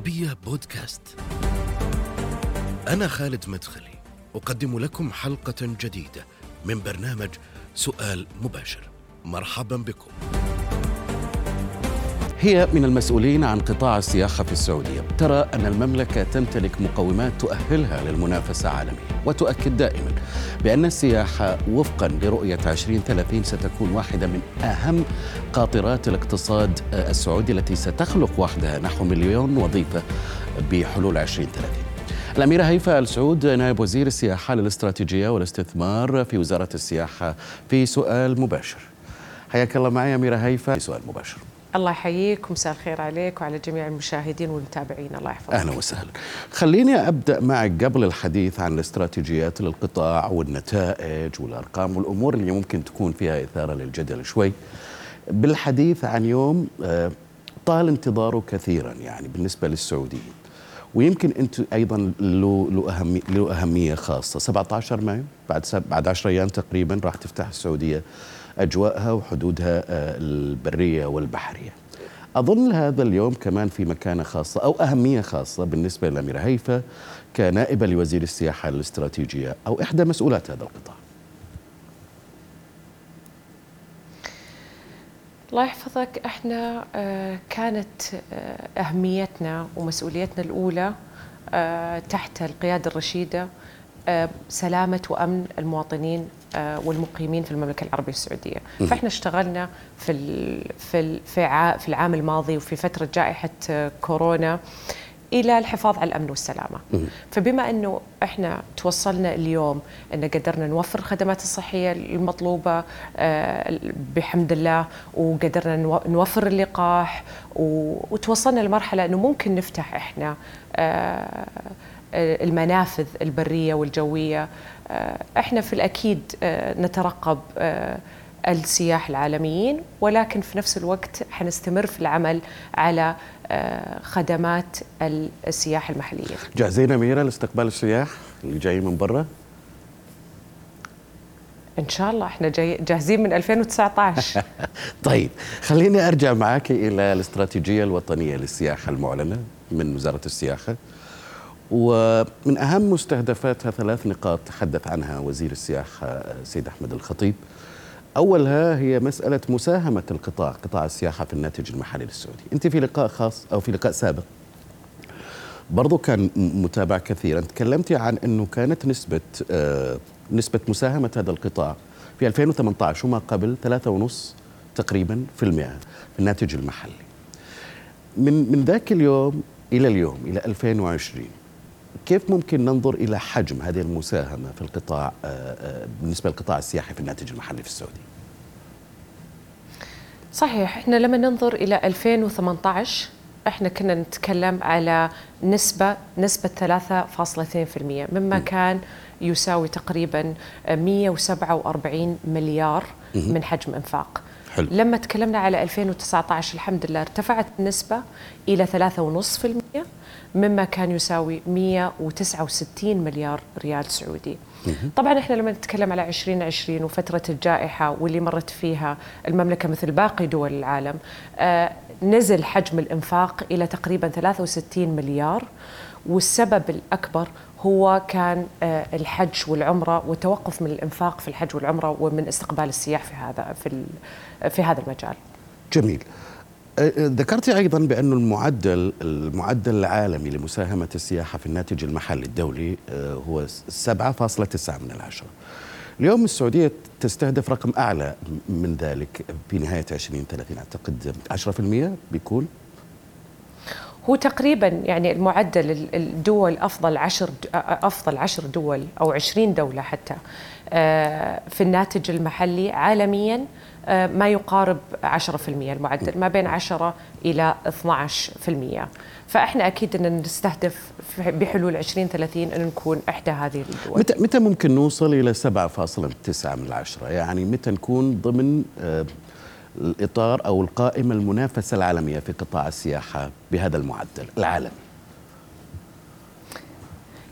العربية بودكاست. أنا خالد مدخلي، أقدم لكم حلقة جديدة من برنامج سؤال مباشر. مرحبا بكم. هي من المسؤولين عن قطاع السياحة في السعودية. ترى أن المملكة تمتلك مقومات تؤهلها للمنافسة عالميا وتؤكد دائما بأن السياحة وفقا لرؤية 2030 ستكون واحدة من أهم قاطرات الاقتصاد السعودي التي ستخلق وحدها. نحو مليون وظيفة بحلول 2030 الأميرة هيفاء آل سعود نائب وزير السياحة للاستراتيجية والاستثمار في وزارة السياحة في سؤال مباشر. حياك الله معي أميرة هيفاء في سؤال مباشر. الله يحييك ومساء الخير عليك وعلى جميع المشاهدين والمتابعين الله يحفظك أهلا وسهلا. خليني أبدأ معك قبل الحديث عن الاستراتيجيات للقطاع والنتائج والأرقام والأمور اللي ممكن تكون فيها إثارة للجدل شوي. بالحديث عن يوم آه، طال انتظاره كثيرا يعني بالنسبة للسعوديين. ويمكن أنتم أيضا له له اهميه أهمية خاصة 17 مايو بعد بعد 10 أيام تقريبا راح تفتح السعودية أجواءها وحدودها آه، البرية والبحرية. أظن هذا اليوم كمان في مكانة خاصة أو أهمية خاصة بالنسبة للاميره هيفا كنائبة لوزير السياحة الاستراتيجية أو إحدى مسؤولات هذا القطاع. الله يحفظك إحنا آه، كانت آه، أهميتنا ومسؤوليتنا الأولى تحت القيادة الرشيدة سلامة وأمن المواطنين والمقيمين في المملكة العربية السعوديه، فإحنا اشتغلنا في في في, العام الماضي وفي فترة جائحة آه، كورونا إلى الحفاظ على الأمن والسلامة. فبما إنه إحنا توصلنا اليوم إن قدرنا نوفر الخدمات الصحية المطلوبة آه، بحمد الله وقدرنا نو- نوفر اللقاح وتوصلنا لمرحلة إنه ممكن نفتح إحنا آه، المنافذ البرية والجوية آه، إحنا في الأكيد آه، نترقب آه، السياح العالميين ولكن في نفس الوقت حنستمر في العمل على آه، خدمات السياحه المحليه. جاهزين أميرة لاستقبال السياح اللي جايين من برا؟ إن شاء الله إحنا جاي جاهزين من 2019 طيب خليني أرجع معك إلى الاستراتيجية الوطنية للسياحة المعلنة من وزارة السياحة ومن أهم مستهدفاتها ثلاث نقاط تحدث عنها وزير السياحه سيد أحمد الخطيب. أولها هي مسألة مساهمة القطاع قطاع السياحة في الناتج المحلي للسعودي. أنت في لقاء خاص أو في لقاء سابق برضو كان متابع كثيرا تكلمتي عن أنه كانت نسبة آه، نسبة مساهمة هذا القطاع في 2018 وما قبل 3.5 تقريبا في المئة في الناتج المحلي. من من ذاك اليوم إلى اليوم إلى 2020 كيف ممكن ننظر إلى حجم هذه المساهمة في القطاع آه، آه، بالنسبة للقطاع السياحي في الناتج المحلي في السعودية؟ صحيح إحنا لما ننظر إلى 2018 إحنا كنا نتكلم على نسبة نسبة 3.2% مما كان يساوي تقريبا 147 مليار من حجم إنفاق. حلو. لما تكلمنا على 2019 الحمد لله ارتفعت النسبة إلى 3.5% مما كان يساوي 169 مليار ريال سعودي طبعا إحنا لما نتكلم على 2020 وفترة الجائحة واللي مرت فيها المملكة مثل باقي دول العالم آه نزل حجم الإنفاق إلى تقريبا 63 مليار والسبب الأكبر هو كان آه، الحج والعمرة والتوقف من الإنفاق في الحج والعمرة ومن استقبال السياح في هذا في في هذا المجال. جميل. أه، أه، ذكرتي أيضا بأن المعدل المعدل العالمي لمساهمة السياحة في الناتج المحلي الدولي هو 7.9 من العشرة. اليوم السعودية تستهدف رقم أعلى من ذلك في نهاية 2030 أعتقد 10% بيكون؟ هو تقريبا يعني المعدل ال- الدول أفضل عشر أفضل عشر دول أو 20 دولة حتى آه، في الناتج المحلي عالميا آه، ما يقارب 10% المعدل ما بين 10 إلى 12% فإحنا أكيد إن نستهدف بحلول 2030 إن نكون إحدى هذه الدول. متى متى ممكن نوصل إلى 7.9 من العشرة؟ يعني متى نكون ضمن آه، الإطار أو القائمة المنافسة العالمية في قطاع السياحة بهذا المعدل العالمي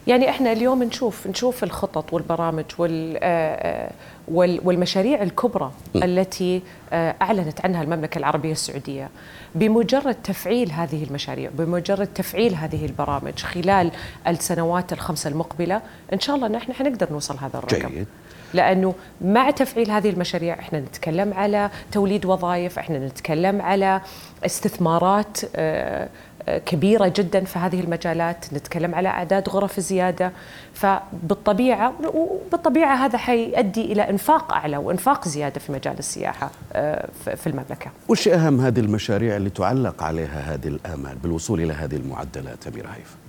يعني إحنا اليوم نشوف نشوف الخطط والبرامج وال آه، والمشاريع الكبرى. التي أعلنت عنها المملكة العربية السعودية بمجرد تفعيل هذه المشاريع بمجرد تفعيل هذه البرامج خلال السنوات الخمسه المقبلة إن شاء الله نحن حنقدر نوصل هذا الرقم جيد. لأنه مع تفعيل هذه المشاريع إحنا نتكلم على توليد وظائف إحنا نتكلم على استثمارات آه، آه، كبيرة جدا في هذه المجالات نتكلم على أعداد غرف زيادة فبالطبيعة وبالطبيعة هذا حيؤدي إلى إنفاق أعلى وإنفاق زيادة في مجال السياحة آه، في المملكة. وش أهم هذه المشاريع اللي تعلق عليها هذه الآمال بالوصول إلى هذه المعدلات اميره هيفا؟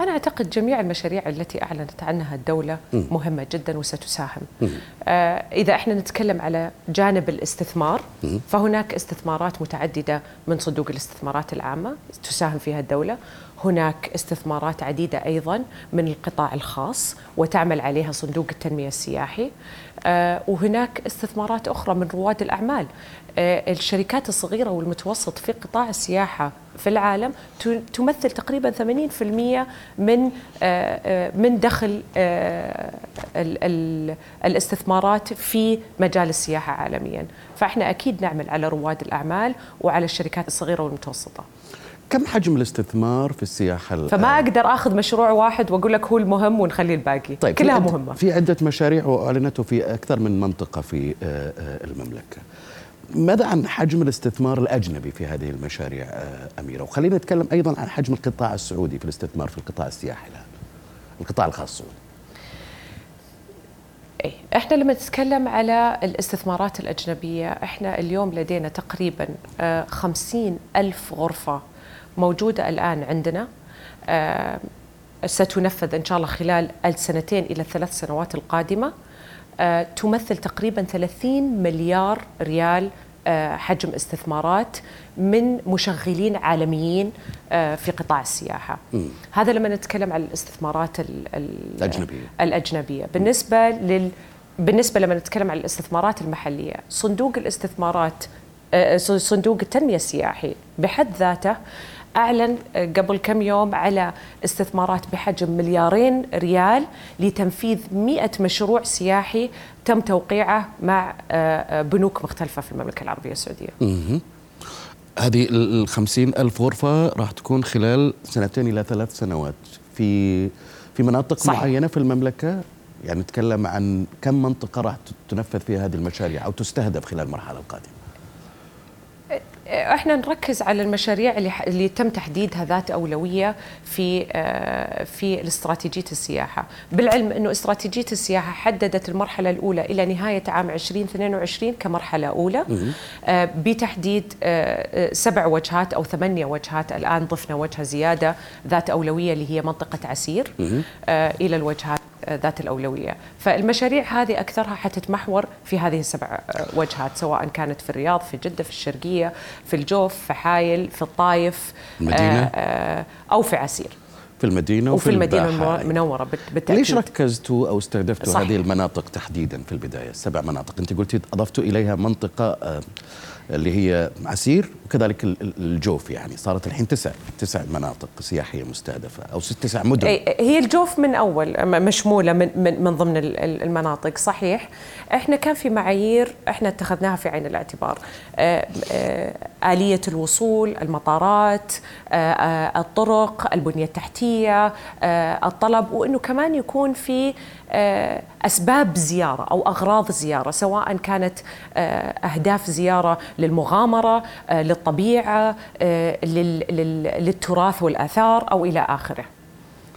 أنا أعتقد جميع المشاريع التي أعلنت عنها الدولة مهمة جدا وستساهم. آه إذا إحنا نتكلم على جانب الاستثمار فهناك استثمارات متعددة من صندوق الاستثمارات العامة تساهم فيها الدولة. هناك استثمارات عديدة أيضا من القطاع الخاص وتعمل عليها صندوق التنمية السياحي آه وهناك استثمارات أخرى من رواد الأعمال. آه الشركات الصغيرة والمتوسط في قطاع السياحة في العالم تمثل تقريبا 80% من آه، من دخل الاستثمارات في مجال السياحة عالميا. فإحنا أكيد نعمل على رواد الأعمال وعلى الشركات الصغيرة والمتوسطة. كم حجم الاستثمار في السياحة فما أقدر أخذ مشروع واحد وأقول لك هو المهم ونخلي الباقي. طيب كلها في مهمة. في عدة مشاريع وأعلنته في أكثر من منطقة في المملكة. ماذا عن حجم الاستثمار الأجنبي في هذه المشاريع أميرة؟ وخلينا نتكلم أيضا عن حجم القطاع السعودي في الاستثمار في القطاع السياحي الآن القطاع الخاص السعودي. إيه إحنا لما نتكلم على الاستثمارات الأجنبية إحنا اليوم لدينا تقريبا خمسين ألف غرفة موجودة الآن عندنا. ستنفذ إن شاء الله خلال السنتين إلى الثلاث سنوات القادمة. آه، تمثل تقريبا 30 مليار ريال آه، حجم استثمارات من مشغلين عالميين آه، في قطاع السياحة. م. هذا لما نتكلم عن الاستثمارات الأجنبية. الأجنبية. بالنسبة لل بالنسبة لما نتكلم عن الاستثمارات المحلية صندوق الاستثمارات صندوق التنمية السياحي بحد ذاته أعلن قبل كم يوم على استثمارات بحجم مليارين ريال لتنفيذ مئة مشروع سياحي تم توقيعه مع آه، آه، بنوك مختلفة في المملكة العربية السعودية. هذه الخمسين ألف غرفة راح تكون خلال سنتين إلى ثلاث سنوات. في في مناطق صحيح. معينة في المملكة يعني نتكلم عن كم منطقة راح تنفذ فيها هذه المشاريع أو تستهدف خلال المرحلة القادمة. إحنا نركز على المشاريع اللي اللي تم تحديدها ذات أولوية في آه، في الاستراتيجيه السياحة، بالعلم أنه استراتيجية السياحة حددت المرحلة الأولى إلى نهاية عام 2022 كمرحلة أولى. آه، بتحديد آه، سبع وجهات أو ثمانية وجهات. الآن ضفنا وجهة زيادة ذات أولوية اللي هي منطقة عسير. إلى الوجهات ذات الأولوية. فالمشاريع هذه أكثرها حتتمحور في هذه السبع وجهات سواء كانت في الرياض في جدة في الشرقية في الجوف في حايل في الطايف المدينة؟ آه، آه، أو في عسير. في المدينة وفي, وفي المدينة المنورة بالتأكيد. ليش ركزتوا أو استهدفتوا صحيح. هذه المناطق تحديدا في البداية؟ السبع مناطق. أنت قلتي أضفتوا إليها منطقة آه، اللي هي عسير وكذلك الجوف يعني. صارت الحين تسع تسع مناطق سياحية مستهدفة أو ست تسع مدن. هي الجوف من أول مشمولة من من, من ضمن المناطق. صحيح إحنا كان في معايير إحنا اتخذناها في عين الاعتبار. آه، آه، آلية الوصول المطارات آه، الطرق البنية التحتية الطلب وإنه كمان يكون في أسباب زيارة أو أغراض زيارة سواء كانت أهداف زيارة للمغامرة للطبيعة للتراث والآثار أو إلى آخره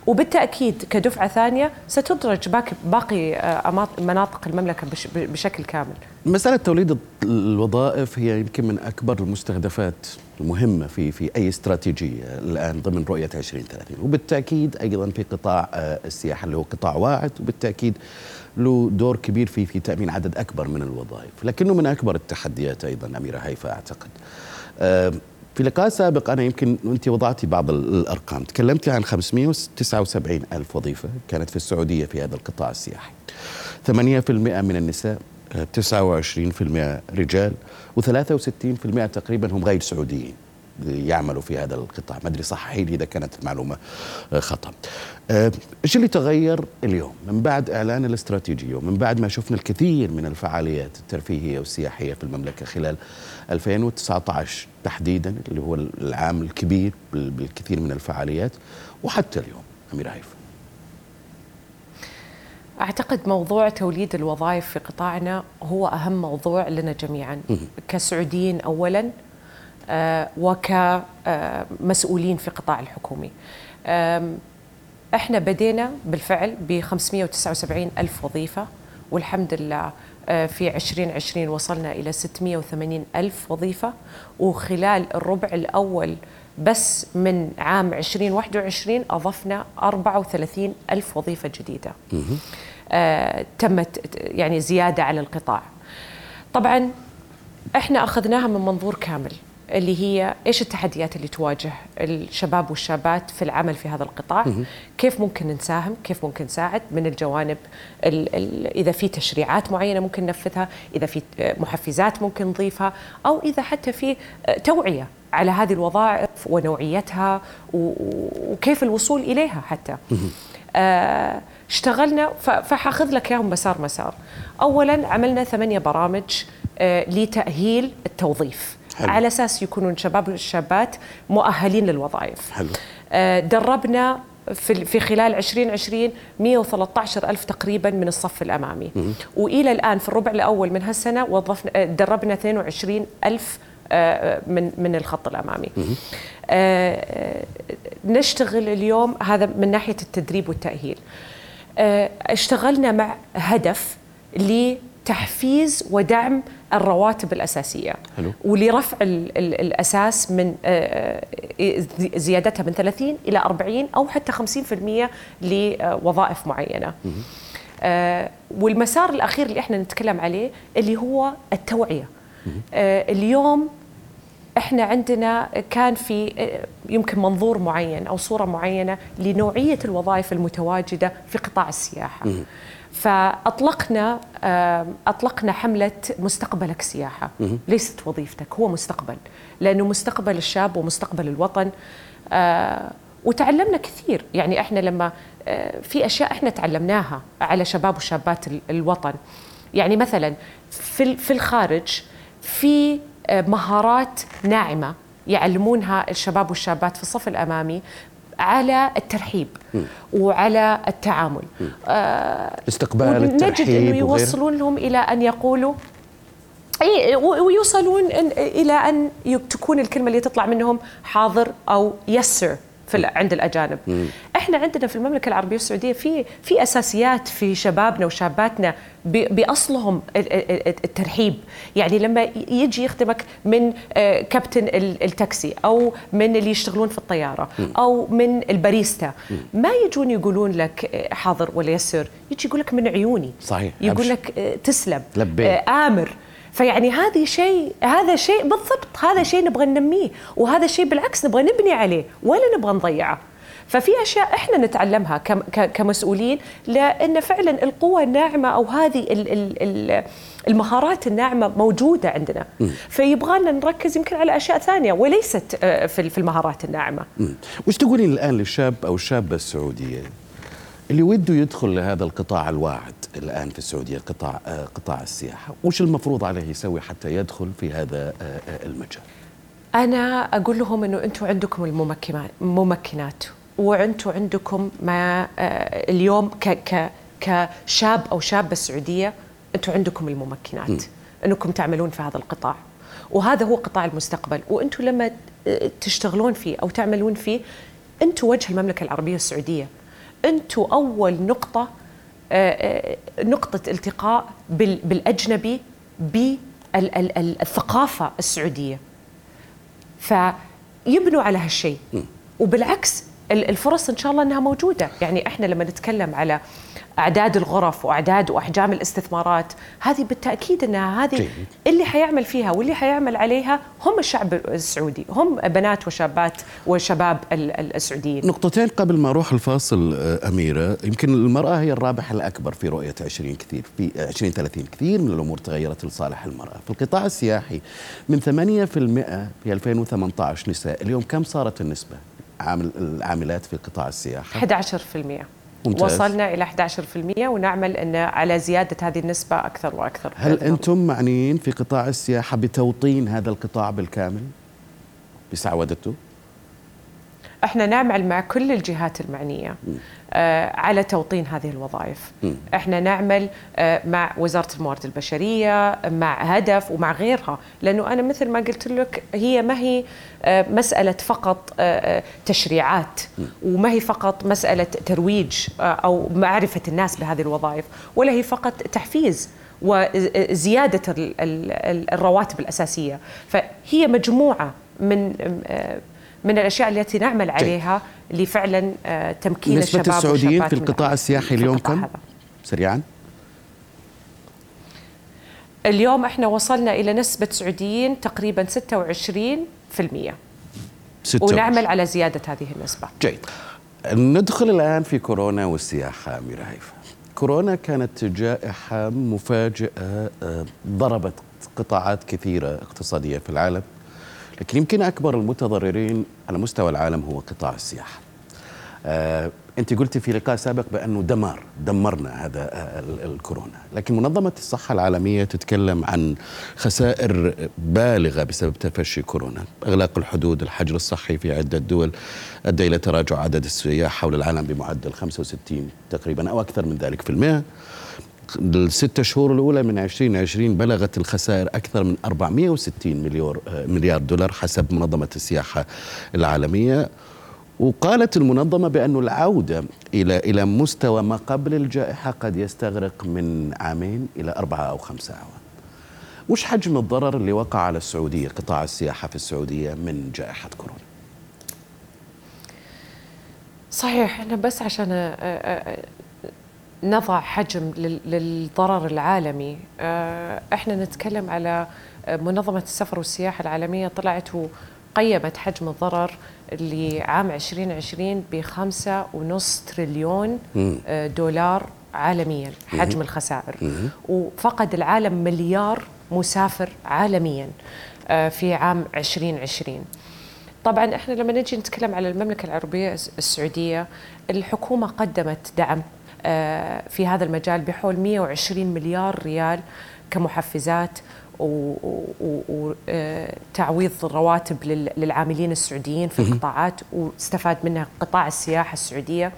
وبالتأكيد كدفعة ثانية ستدرج باقي آه، مناطق المملكة بشكل كامل. مسألة توليد الوظائف هي يمكن من أكبر المستهدفات المهمه في في أي استراتيجية الآن ضمن رؤية 2030 وبالتأكيد أيضا في قطاع آه، السياحة اللي هو قطاع واعد وبالتأكيد له دور كبير في في تأمين عدد أكبر من الوظائف، لكنه من أكبر التحديات أيضا أميرة هيفا أعتقد. في لقاء سابق أنا يمكن أنت وضعتي بعض الأرقام. تكلمتي عن 579 ألف وظيفة كانت في السعودية في هذا القطاع السياحي. 8% من النساء 29% رجال و63% تقريبا هم غير سعوديين يعملوا في هذا القطاع. ما أدري صححي لي إذا كانت المعلومة آه، خطأ. آه، إيش اللي تغير اليوم؟ من بعد إعلان الاستراتيجية ومن بعد ما شفنا الكثير من الفعاليات الترفيهية والسياحية في المملكة خلال 2019 تحديدا اللي هو العام الكبير بالكثير من الفعاليات وحتى اليوم أمير هيفا أعتقد موضوع توليد الوظائف في قطاعنا هو أهم موضوع لنا جميعا. كسعوديين اولا آه، وكمسؤولين في قطاع الحكومي. إحنا بدينا بالفعل ب 579 ألف وظيفة والحمد لله آه، في 2020 وصلنا إلى 680 ألف وظيفة. وخلال الربع الأول بس من عام 2021 أضفنا 34 ألف وظيفة جديدة. آه تمت يعني زيادة على القطاع. طبعا إحنا أخذناها من منظور كامل. اللي هي إيش التحديات اللي تواجه الشباب والشابات في العمل في هذا القطاع؟ كيف ممكن نساهم؟ كيف ممكن نساعد؟ من الجوانب ال ال إذا في تشريعات معينة ممكن ننفذها إذا في محفزات ممكن نضيفها أو إذا حتى في توعية على هذه الوظائف ونوعيتها وكيف الوصول إليها حتى. آه اشتغلنا فحاخذ لك إياهم مسار مسار. اولا عملنا ثمانية برامج آه لتأهيل التوظيف. حلو. على أساس يكونون شباب والشابات مؤهلين للوظائف حلو. آه دربنا في في خلال 2020 113 ألف تقريبا من الصف الأمامي م- وإلى الآن في الربع الأول من هالسنة وظفنا آه، دربنا 22 ألف آه، من من الخط الأمامي. نشتغل اليوم هذا من ناحية التدريب والتأهيل. اشتغلنا مع هدف لتحفيز ودعم الرواتب الأساسية حلو. ولرفع ال ال الأساس من زيادتها من 30 إلى 40 أو حتى 50% لوظائف معينة. آه والمسار الأخير اللي إحنا نتكلم عليه اللي هو التوعية. آه اليوم إحنا عندنا كان في يمكن منظور معين أو صورة معينة لنوعية الوظائف المتواجدة في قطاع السياحة. فأطلقنا أطلقنا حملة مستقبلك سياحة. ليست وظيفتك هو مستقبل. لأنه مستقبل الشاب ومستقبل الوطن آه، وتعلمنا كثير. يعني إحنا لما آه، في أشياء إحنا تعلمناها على شباب وشابات الوطن. يعني مثلا في في الخارج في آه، مهارات ناعمة يعلمونها الشباب والشابات في الصف الأمامي. على الترحيب م. وعلى التعامل. آه استقبال الترحيب نجد انه يوصلون لهم إلى أن يقولوا إي ويوصلون إلى أن تكون الكلمة اللي تطلع منهم حاضر أو يسر في عند الأجانب. إحنا عندنا في المملكة العربية السعوديه في في أساسيات في شبابنا وشاباتنا بأصلهم الترحيب. يعني لما يجي يخدمك من آه، كابتن التاكسي أو من اللي يشتغلون في الطيارة أو من الباريستا ما يجون يقولون لك آه، حاضر ولا يسر. يجي يقول لك من عيوني. صحيح يقول لك آه، تسلم لبي. آمر. فيعني هذه شيء هذا شيء بالضبط هذا شيء نبغى ننميه. وهذا شيء بالعكس نبغى نبني عليه ولا نبغى نضيعه. ففي أشياء إحنا نتعلمها كمسؤولين لأن فعلا القوة الناعمة أو هذه المهارات الناعمة موجودة عندنا. فيبغى لنا نركز يمكن على أشياء ثانية وليست آه، في المهارات الناعمة. وش تقولين الآن للشاب أو الشابة السعودية اللي وده يدخل لهذا القطاع الواعد الآن في السعودية قطاع آه، قطاع السياحة؟ وش المفروض عليه يسوي حتى يدخل في هذا آه، المجال؟ أنا أقول لهم إنه أنتم عندكم الممكنات وأنتم عندكم ما آه، اليوم ك ك كشاب أو شابة سعودية أنتم عندكم الممكنات م. إنكم تعملون في هذا القطاع. وهذا هو قطاع المستقبل. وأنتم لما آه، تشتغلون فيه أو تعملون فيه أنتم وجه المملكة العربية السعودية. أنتم أول نقطة آه، نقطة التقاء بالأجنبي بالثقافة السعودية. فيبنوا على هالشيء. وبالعكس الفرص إن شاء الله إنها موجودة. يعني إحنا لما نتكلم على أعداد الغرف وأعداد وأحجام الاستثمارات هذه بالتأكيد إنها هذه جيد. اللي حيعمل فيها واللي حيعمل عليها هم الشعب السعودي هم بنات وشابات وشباب ال- ال- السعوديين. نقطتين قبل ما أروح الفاصل آه، أميرة. يمكن المرأة هي الرابح الأكبر في رؤية 20 كثير في 20 30 كثير من الأمور تغيرت لصالح المرأة. في القطاع السياحي من 8% في 2018 نساء اليوم كم صارت النسبة؟ عامل العاملات في قطاع السياحة 11% ممتاز. وصلنا إلى 11% ونعمل إن على زيادة هذه النسبة أكثر وأكثر هل الله. أنتم معنيين في قطاع السياحة بتوطين هذا القطاع بالكامل بسعودته إحنا نعمل مع كل الجهات المعنية آه على توطين هذه الوظائف. إحنا نعمل آه مع وزارة الموارد البشرية مع هدف ومع غيرها. لأنه أنا مثل ما قلت لك هي ما هي آه مسألة فقط تشريعات. وما هي فقط مسألة ترويج أو معرفة الناس بهذه الوظائف ولا هي فقط تحفيز وزيادة ال- ال- ال- الرواتب الأساسية. فهي مجموعة من من الأشياء التي نعمل عليها لفعلا آه، تمكين نسبه الشباب السعوديين في القطاع السياحي اليوم كم. سريعا. اليوم إحنا وصلنا إلى نسبة سعوديين تقريبا 26% 26. ونعمل على زيادة هذه النسبة. جيد. ندخل الآن في كورونا والسياحة أميرة هيفا. كورونا كانت جائحة مفاجئة آه، ضربت قطاعات كثيرة اقتصادية في العالم. لكن يمكن أكبر المتضررين على مستوى العالم هو قطاع السياحة. آه، أنت قلت في لقاء سابق بأنه دمار دمرنا هذا آه، ال- الكورونا. لكن منظمة الصحة العالمية تتكلم عن خسائر بالغة بسبب تفشي كورونا. إغلاق الحدود الحجر الصحي في عدة دول أدى إلى تراجع عدد السياح حول العالم بمعدل 65 تقريبا أو أكثر من ذلك في المئة. الست شهور الأولى من 2020 بلغت الخسائر أكثر من 460 مليار مليار دولار حسب منظمة السياحة العالمية. وقالت المنظمة بأن العودة إلى إلى مستوى ما قبل الجائحة قد يستغرق من عامين إلى أربعة أو خمسة أعوام وش حجم الضرر اللي وقع على السعودية قطاع السياحة في السعودية من جائحة كورونا؟ صحيح إحنا بس عشان آه، آه، نضع حجم لل- للضرر العالمي. آه، إحنا نتكلم على آه، منظمة السفر والسياحة العالمية طلعت وقيمت حجم الضرر لعام 2020 بخمسة ونص تريليون. آه، دولار عالميا حجم الخسائر. وفقد العالم مليار مسافر عالميا في عام 2020 طبعا إحنا لما نجي نتكلم على المملكة العربية الس- السعودية الحكومة قدمت دعم في هذا المجال بحول 120 مليار ريال كمحفزات وتعويض رواتب لل- للعاملين السعوديين في القطاعات واستفاد منها قطاع السياحة السعودية.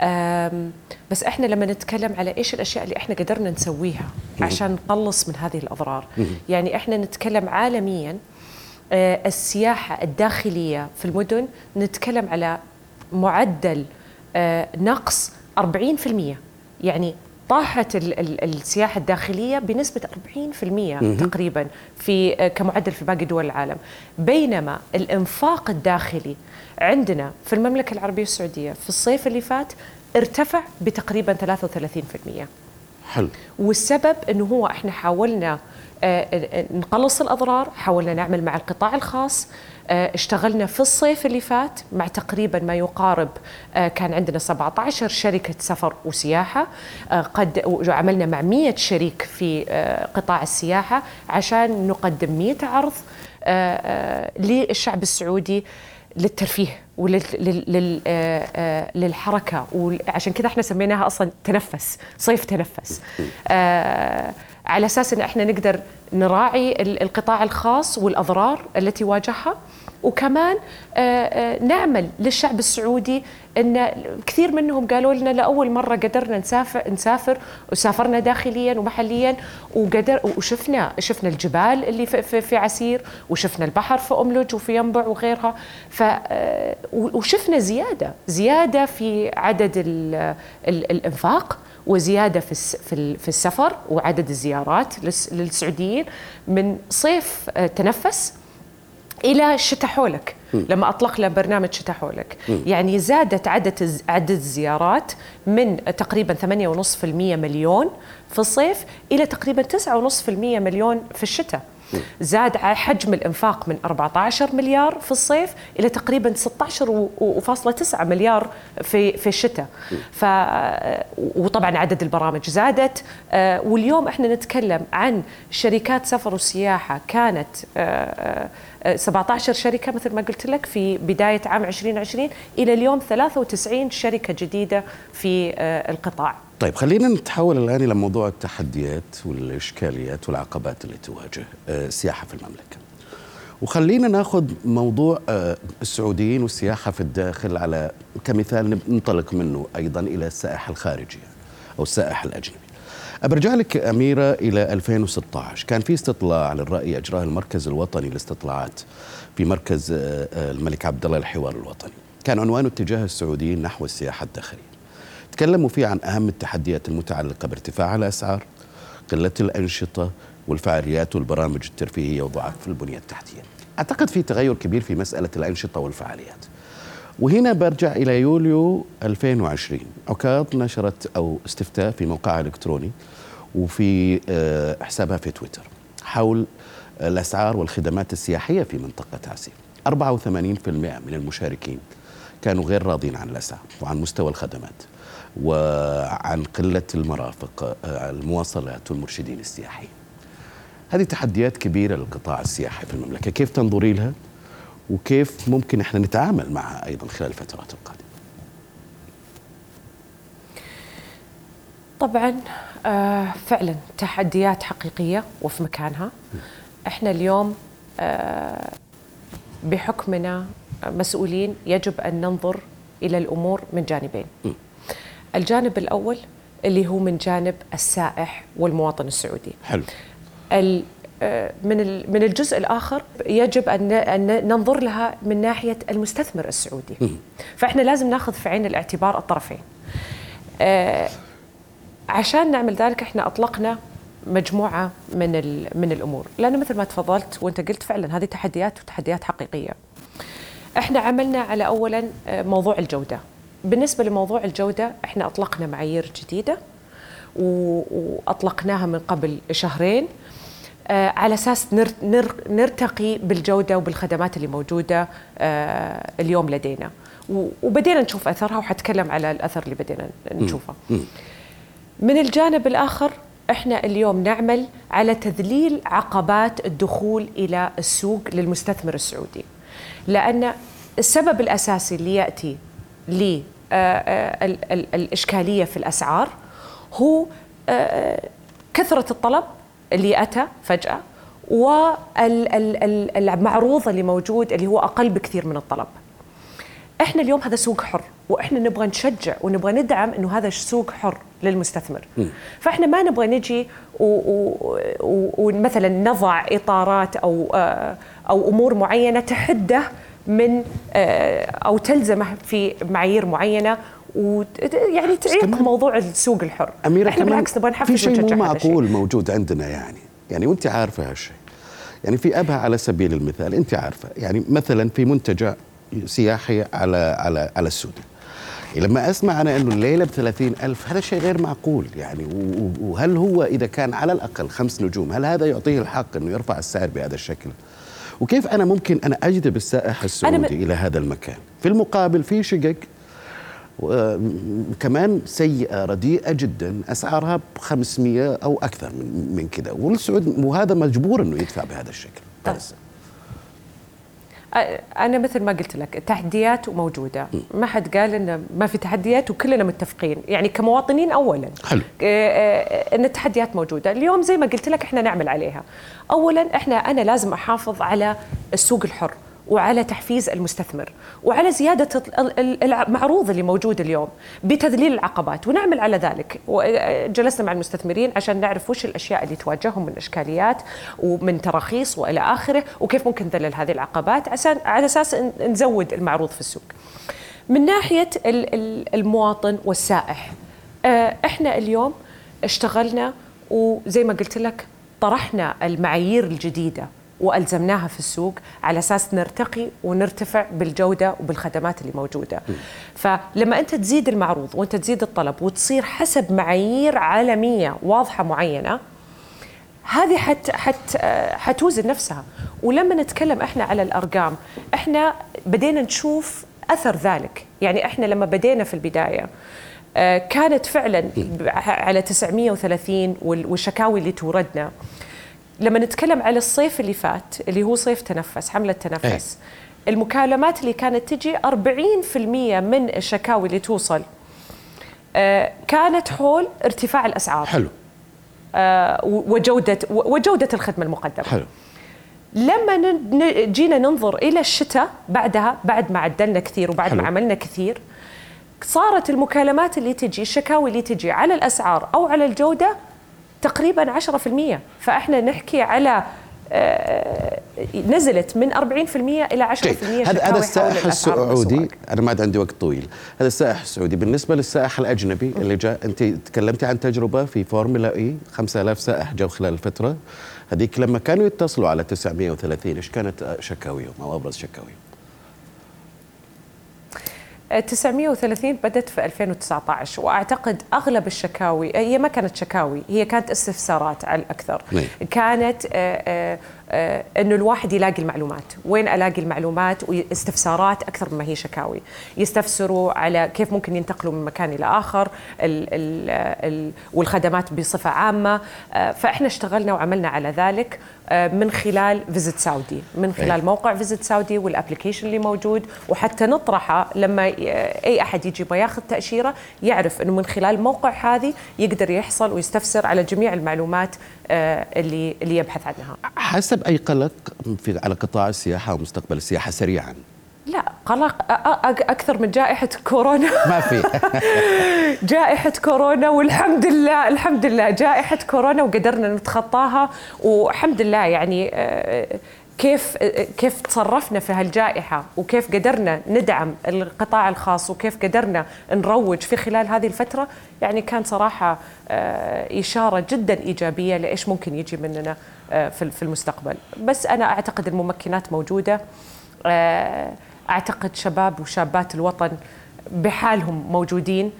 آم، بس إحنا لما نتكلم على إيش الأشياء اللي إحنا قدرنا نسويها عشان نقلص من هذه الأضرار يعني إحنا نتكلم عالميا آه، السياحة الداخلية في المدن نتكلم على معدل آه، نقص 40% يعني طاحت ال- ال- السياحة الداخلية بنسبة 40% تقريبا في آه، كمعدل في باقي دول العالم. بينما الإنفاق الداخلي عندنا في المملكة العربية السعودية في الصيف اللي فات ارتفع بتقريبا 33% حلو. والسبب إنه هو إحنا حاولنا آه، آه، نقلص الأضرار، حاولنا نعمل مع القطاع الخاص، اشتغلنا في الصيف اللي فات مع تقريبا ما يقارب آه، كان عندنا 17 شركة سفر وسياحة، آه، قد وعملنا مع 100 شريك في آه، قطاع السياحة عشان نقدم 100 عرض آه، آه، للشعب السعودي للترفيه وللحركه وعشان كذا إحنا سميناها أصلا تنفس صيف تنفس. آه على أساس إن إحنا نقدر نراعي ال- القطاع الخاص والأضرار التي واجهها. وكمان آه، آه، نعمل للشعب السعودي إن كثير منهم قالوا لنا لاول مرة قدرنا نسافر نسافر وسافرنا داخليا ومحليا وقدر وشفنا شفنا الجبال اللي في, في, عسير وشفنا البحر في أملج وفي ينبع وغيرها. ف آه، وشفنا زياده زيادة في عدد ال ال الإنفاق. وزيادة في في ال- في السفر وعدد الزيارات للس- للسعوديين من صيف آه، تنفس إلى الشتاء حولك. لما اطلقنا برنامج شتاء حولك. يعني زادت عدد عدد الزيارات من تقريبا 8.5% مليون في الصيف إلى تقريبا 9.5% مليون في الشتاء. زاد حجم الإنفاق من 14 مليار في الصيف إلى تقريبا 16.9 مليار في في الشتاء. ف وطبعا عدد البرامج زادت. آه، واليوم إحنا نتكلم عن شركات سفر وسياحة كانت 17 آه، آه، شركة مثل ما قلت لك في بداية عام 2020 إلى اليوم 93 شركة جديدة في القطاع. طيب خلينا نتحول الآن إلى موضوع التحديات والإشكاليات والعقبات اللي تواجه السياحه في المملكة. وخلينا ناخذ موضوع آه، السعوديين والسياحة في الداخل على كمثال ننطلق منه أيضا إلى السائح الخارجي أو السائح الأجنبي. برجع لك أميرة إلى 2016 كان في استطلاع للراي اجراه المركز الوطني للاستطلاعات في مركز آه، آه، الملك عبد الله الحوار الوطني. كان عنوانه اتجاه السعوديين نحو السياحة الداخلية. تكلموا فيه عن أهم التحديات المتعلقة بارتفاع الأسعار قلة الأنشطة والفعاليات والبرامج الترفيهية وضعف البنية التحتية. أعتقد في تغير كبير في مسألة الأنشطة والفعاليات. وهنا برجع إلى يوليو 2020 عكاظ نشرت أو استفتاء في موقعها الإلكتروني وفي آه، حسابها في تويتر حول الأسعار والخدمات السياحية في منطقة عسير. 84% من المشاركين كانوا غير راضين عن الأسعار وعن مستوى الخدمات. وعن قلة المرافق آه، المواصلات والمرشدين السياحيين. هذه تحديات كبيرة للقطاع السياحي في المملكة. كيف تنظري لها؟ وكيف ممكن إحنا نتعامل معها أيضا خلال الفترات القادمة؟ طبعا آه، فعلا تحديات حقيقية وفي مكانها. إحنا اليوم آه، بحكمنا مسؤولين يجب أن ننظر إلى الأمور من جانبين. الجانب الأول اللي هو من جانب السائح والمواطن السعودي. حلو. آه، من من الجزء الآخر يجب ان ننظر لها من ناحية المستثمر السعودي. فإحنا لازم ناخذ في عين الاعتبار الطرفين. آه، عشان نعمل ذلك إحنا أطلقنا مجموعة من من الأمور. لأن مثل ما تفضلت وأنت قلت فعلا هذه تحديات وتحديات حقيقية. إحنا عملنا على اولا آه، موضوع الجودة. بالنسبة لموضوع الجودة إحنا أطلقنا معايير جديدة وأطلقناها من قبل شهرين آه على أساس نر نر نرتقي بالجودة وبالخدمات اللي موجودة آه اليوم لدينا وبدينا نشوف أثرها وحتكلم على الأثر اللي بدينا نشوفه. من الجانب الآخر إحنا اليوم نعمل على تذليل عقبات الدخول إلى السوق للمستثمر السعودي. لأن السبب الأساسي اللي يأتي للإشكالية في الأسعار. هو آه، كثرة الطلب اللي أتى فجأة والمعروض اللي موجود اللي هو أقل بكثير من الطلب. إحنا اليوم هذا سوق حر وإحنا نبغى نشجع ونبغى ندعم إنه هذا سوق حر للمستثمر. م. فإحنا ما نبغى نجي ومثلا نضع إطارات أو آه، أو أمور معينة تحده من آه، أو تلزمه في معايير معينة ويعني تعيق موضوع السوق الحر. أميرة إحنا بالعكس نبغى نحفز في شيء مو معقول موجود عندنا يعني. يعني وأنت عارفة هالشيء. يعني في أبها على سبيل المثال أنت عارفة يعني مثلا في منتجع سياحي على على على السودان. لما أسمع أنا إنه الليلة ب ألف هذا شيء غير معقول يعني. وهل هو إذا كان على الأقل خمس نجوم هل هذا يعطيه الحق إنه يرفع السعر بهذا الشكل؟ وكيف أنا ممكن أنا أجذب السائح السعودي م... إلى هذا المكان في المقابل في شقق كمان سيئة رديئة جدا أسعارها ب 500 أو أكثر من من كذا والسعود وهذا مجبور أنه يدفع بهذا الشكل طيب. أنا مثل ما قلت لك التحديات موجودة. ما حد قال إنه ما في تحديات وكلنا متفقين. يعني كمواطنين اولا حلو. إن التحديات موجودة. اليوم زي ما قلت لك إحنا نعمل عليها. اولا إحنا أنا لازم أحافظ على السوق الحر. وعلى تحفيز المستثمر وعلى زيادة المعروض اللي موجود اليوم بتذليل العقبات. ونعمل على ذلك. جلسنا مع المستثمرين عشان نعرف وش الأشياء اللي تواجههم من إشكاليات ومن تراخيص وإلى آخره وكيف ممكن نذلل هذه العقبات عشان على أساس نزود المعروض في السوق. من ناحية المواطن والسائح آه، إحنا اليوم اشتغلنا وزي ما قلت لك طرحنا المعايير الجديدة. وألزمناها في السوق على أساس نرتقي ونرتفع بالجودة وبالخدمات اللي موجودة. فلما أنت تزيد المعروض وأنت تزيد الطلب وتصير حسب معايير عالمية واضحة معينة هذه حت حت حتوزن نفسها. ولما نتكلم إحنا على الأرقام إحنا بدينا نشوف أثر ذلك. يعني إحنا لما بدينا في البداية آه، كانت فعلا على 930 والشكاوي اللي توردنا لما نتكلم على الصيف اللي فات اللي هو صيف تنفس حملة تنفس أي. المكالمات اللي كانت تجي 40% من الشكاوي اللي توصل آه، كانت حول ارتفاع الأسعار حلو آه، وجودة وجودة الخدمة المقدمة حلو لما جينا ننظر إلى الشتاء بعدها بعد ما عدلنا كثير وبعد حلو. ما عملنا كثير صارت المكالمات اللي تجي الشكاوي اللي تجي على الأسعار أو على الجودة تقريبا 10% فإحنا نحكي على آه، نزلت من 40% إلى 10% هذا هذا السائح السعودي أنا ما عندي وقت طويل. هذا السائح السعودي بالنسبة للسائح الأجنبي اللي جاء أنت تكلمتي عن تجربة في فورمولا إي 5000 سائح جو خلال الفترة. هذيك لما كانوا يتصلوا على 930 إيش كانت شكاويهم أو أبرز شكاويهم؟ 930 بدت في 2019 وأعتقد أغلب الشكاوي هي ما كانت شكاوي هي كانت استفسارات على الأكثر نعم. كانت آه، آه، إنه الواحد يلاقي المعلومات، وين ألاقي المعلومات؟ واستفسارات أكثر مما هي شكاوي، يستفسروا على كيف ممكن ينتقلوا من مكان إلى آخر ال ال ال والخدمات بصفة عامة، فإحنا اشتغلنا وعملنا على ذلك من خلال Visit Saudi، من خلال موقع Visit Saudi وال application اللي موجود. وحتى نطرحه لما أي أحد يجي يبغى ياخذ تأشيرة يعرف إنه من خلال الموقع هذه يقدر يحصل ويستفسر على جميع المعلومات اللي اللي يبحث عنها. حسب اي قلق في على قطاع السياحة ومستقبل السياحة سريعا؟ لا قلق أكثر من جائحة كورونا. ما في. جائحة كورونا والحمد لله الحمد لله جائحة كورونا وقدرنا نتخطاها والحمد لله يعني كيف كيف تصرفنا في هالجائحة وكيف قدرنا ندعم القطاع الخاص وكيف قدرنا نروج في خلال هذه الفترة يعني كان صراحة إشارة جدا إيجابية لإيش ممكن يجي مننا في المستقبل. بس أنا أعتقد الممكنات موجودة. أعتقد شباب وشابات الوطن بحالهم موجودين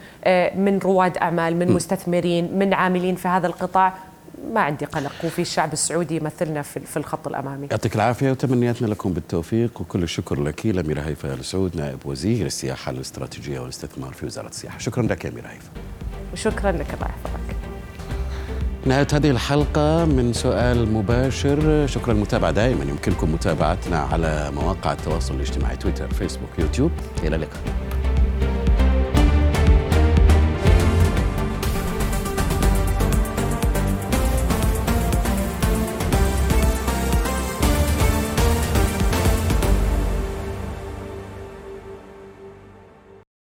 من رواد أعمال من مستثمرين من عاملين في هذا القطاع. ما عندي قلق وفي الشعب السعودي يمثلنا في الخط الأمامي. يعطيك العافية وتمنياتنا لكم بالتوفيق وكل الشكر لك الاميره هيفا ال سعود نائب وزير السياحة الاستراتيجية والاستثمار في وزارة السياحة، شكرا لك يا اميره هيفا. وشكرا لك الله يحفظك. نهاية هذه الحلقة من سؤال مباشر شكرا للمتابعة دائما يمكنكم متابعتنا على مواقع التواصل الاجتماعي تويتر فيسبوك يوتيوب إلى اللقاء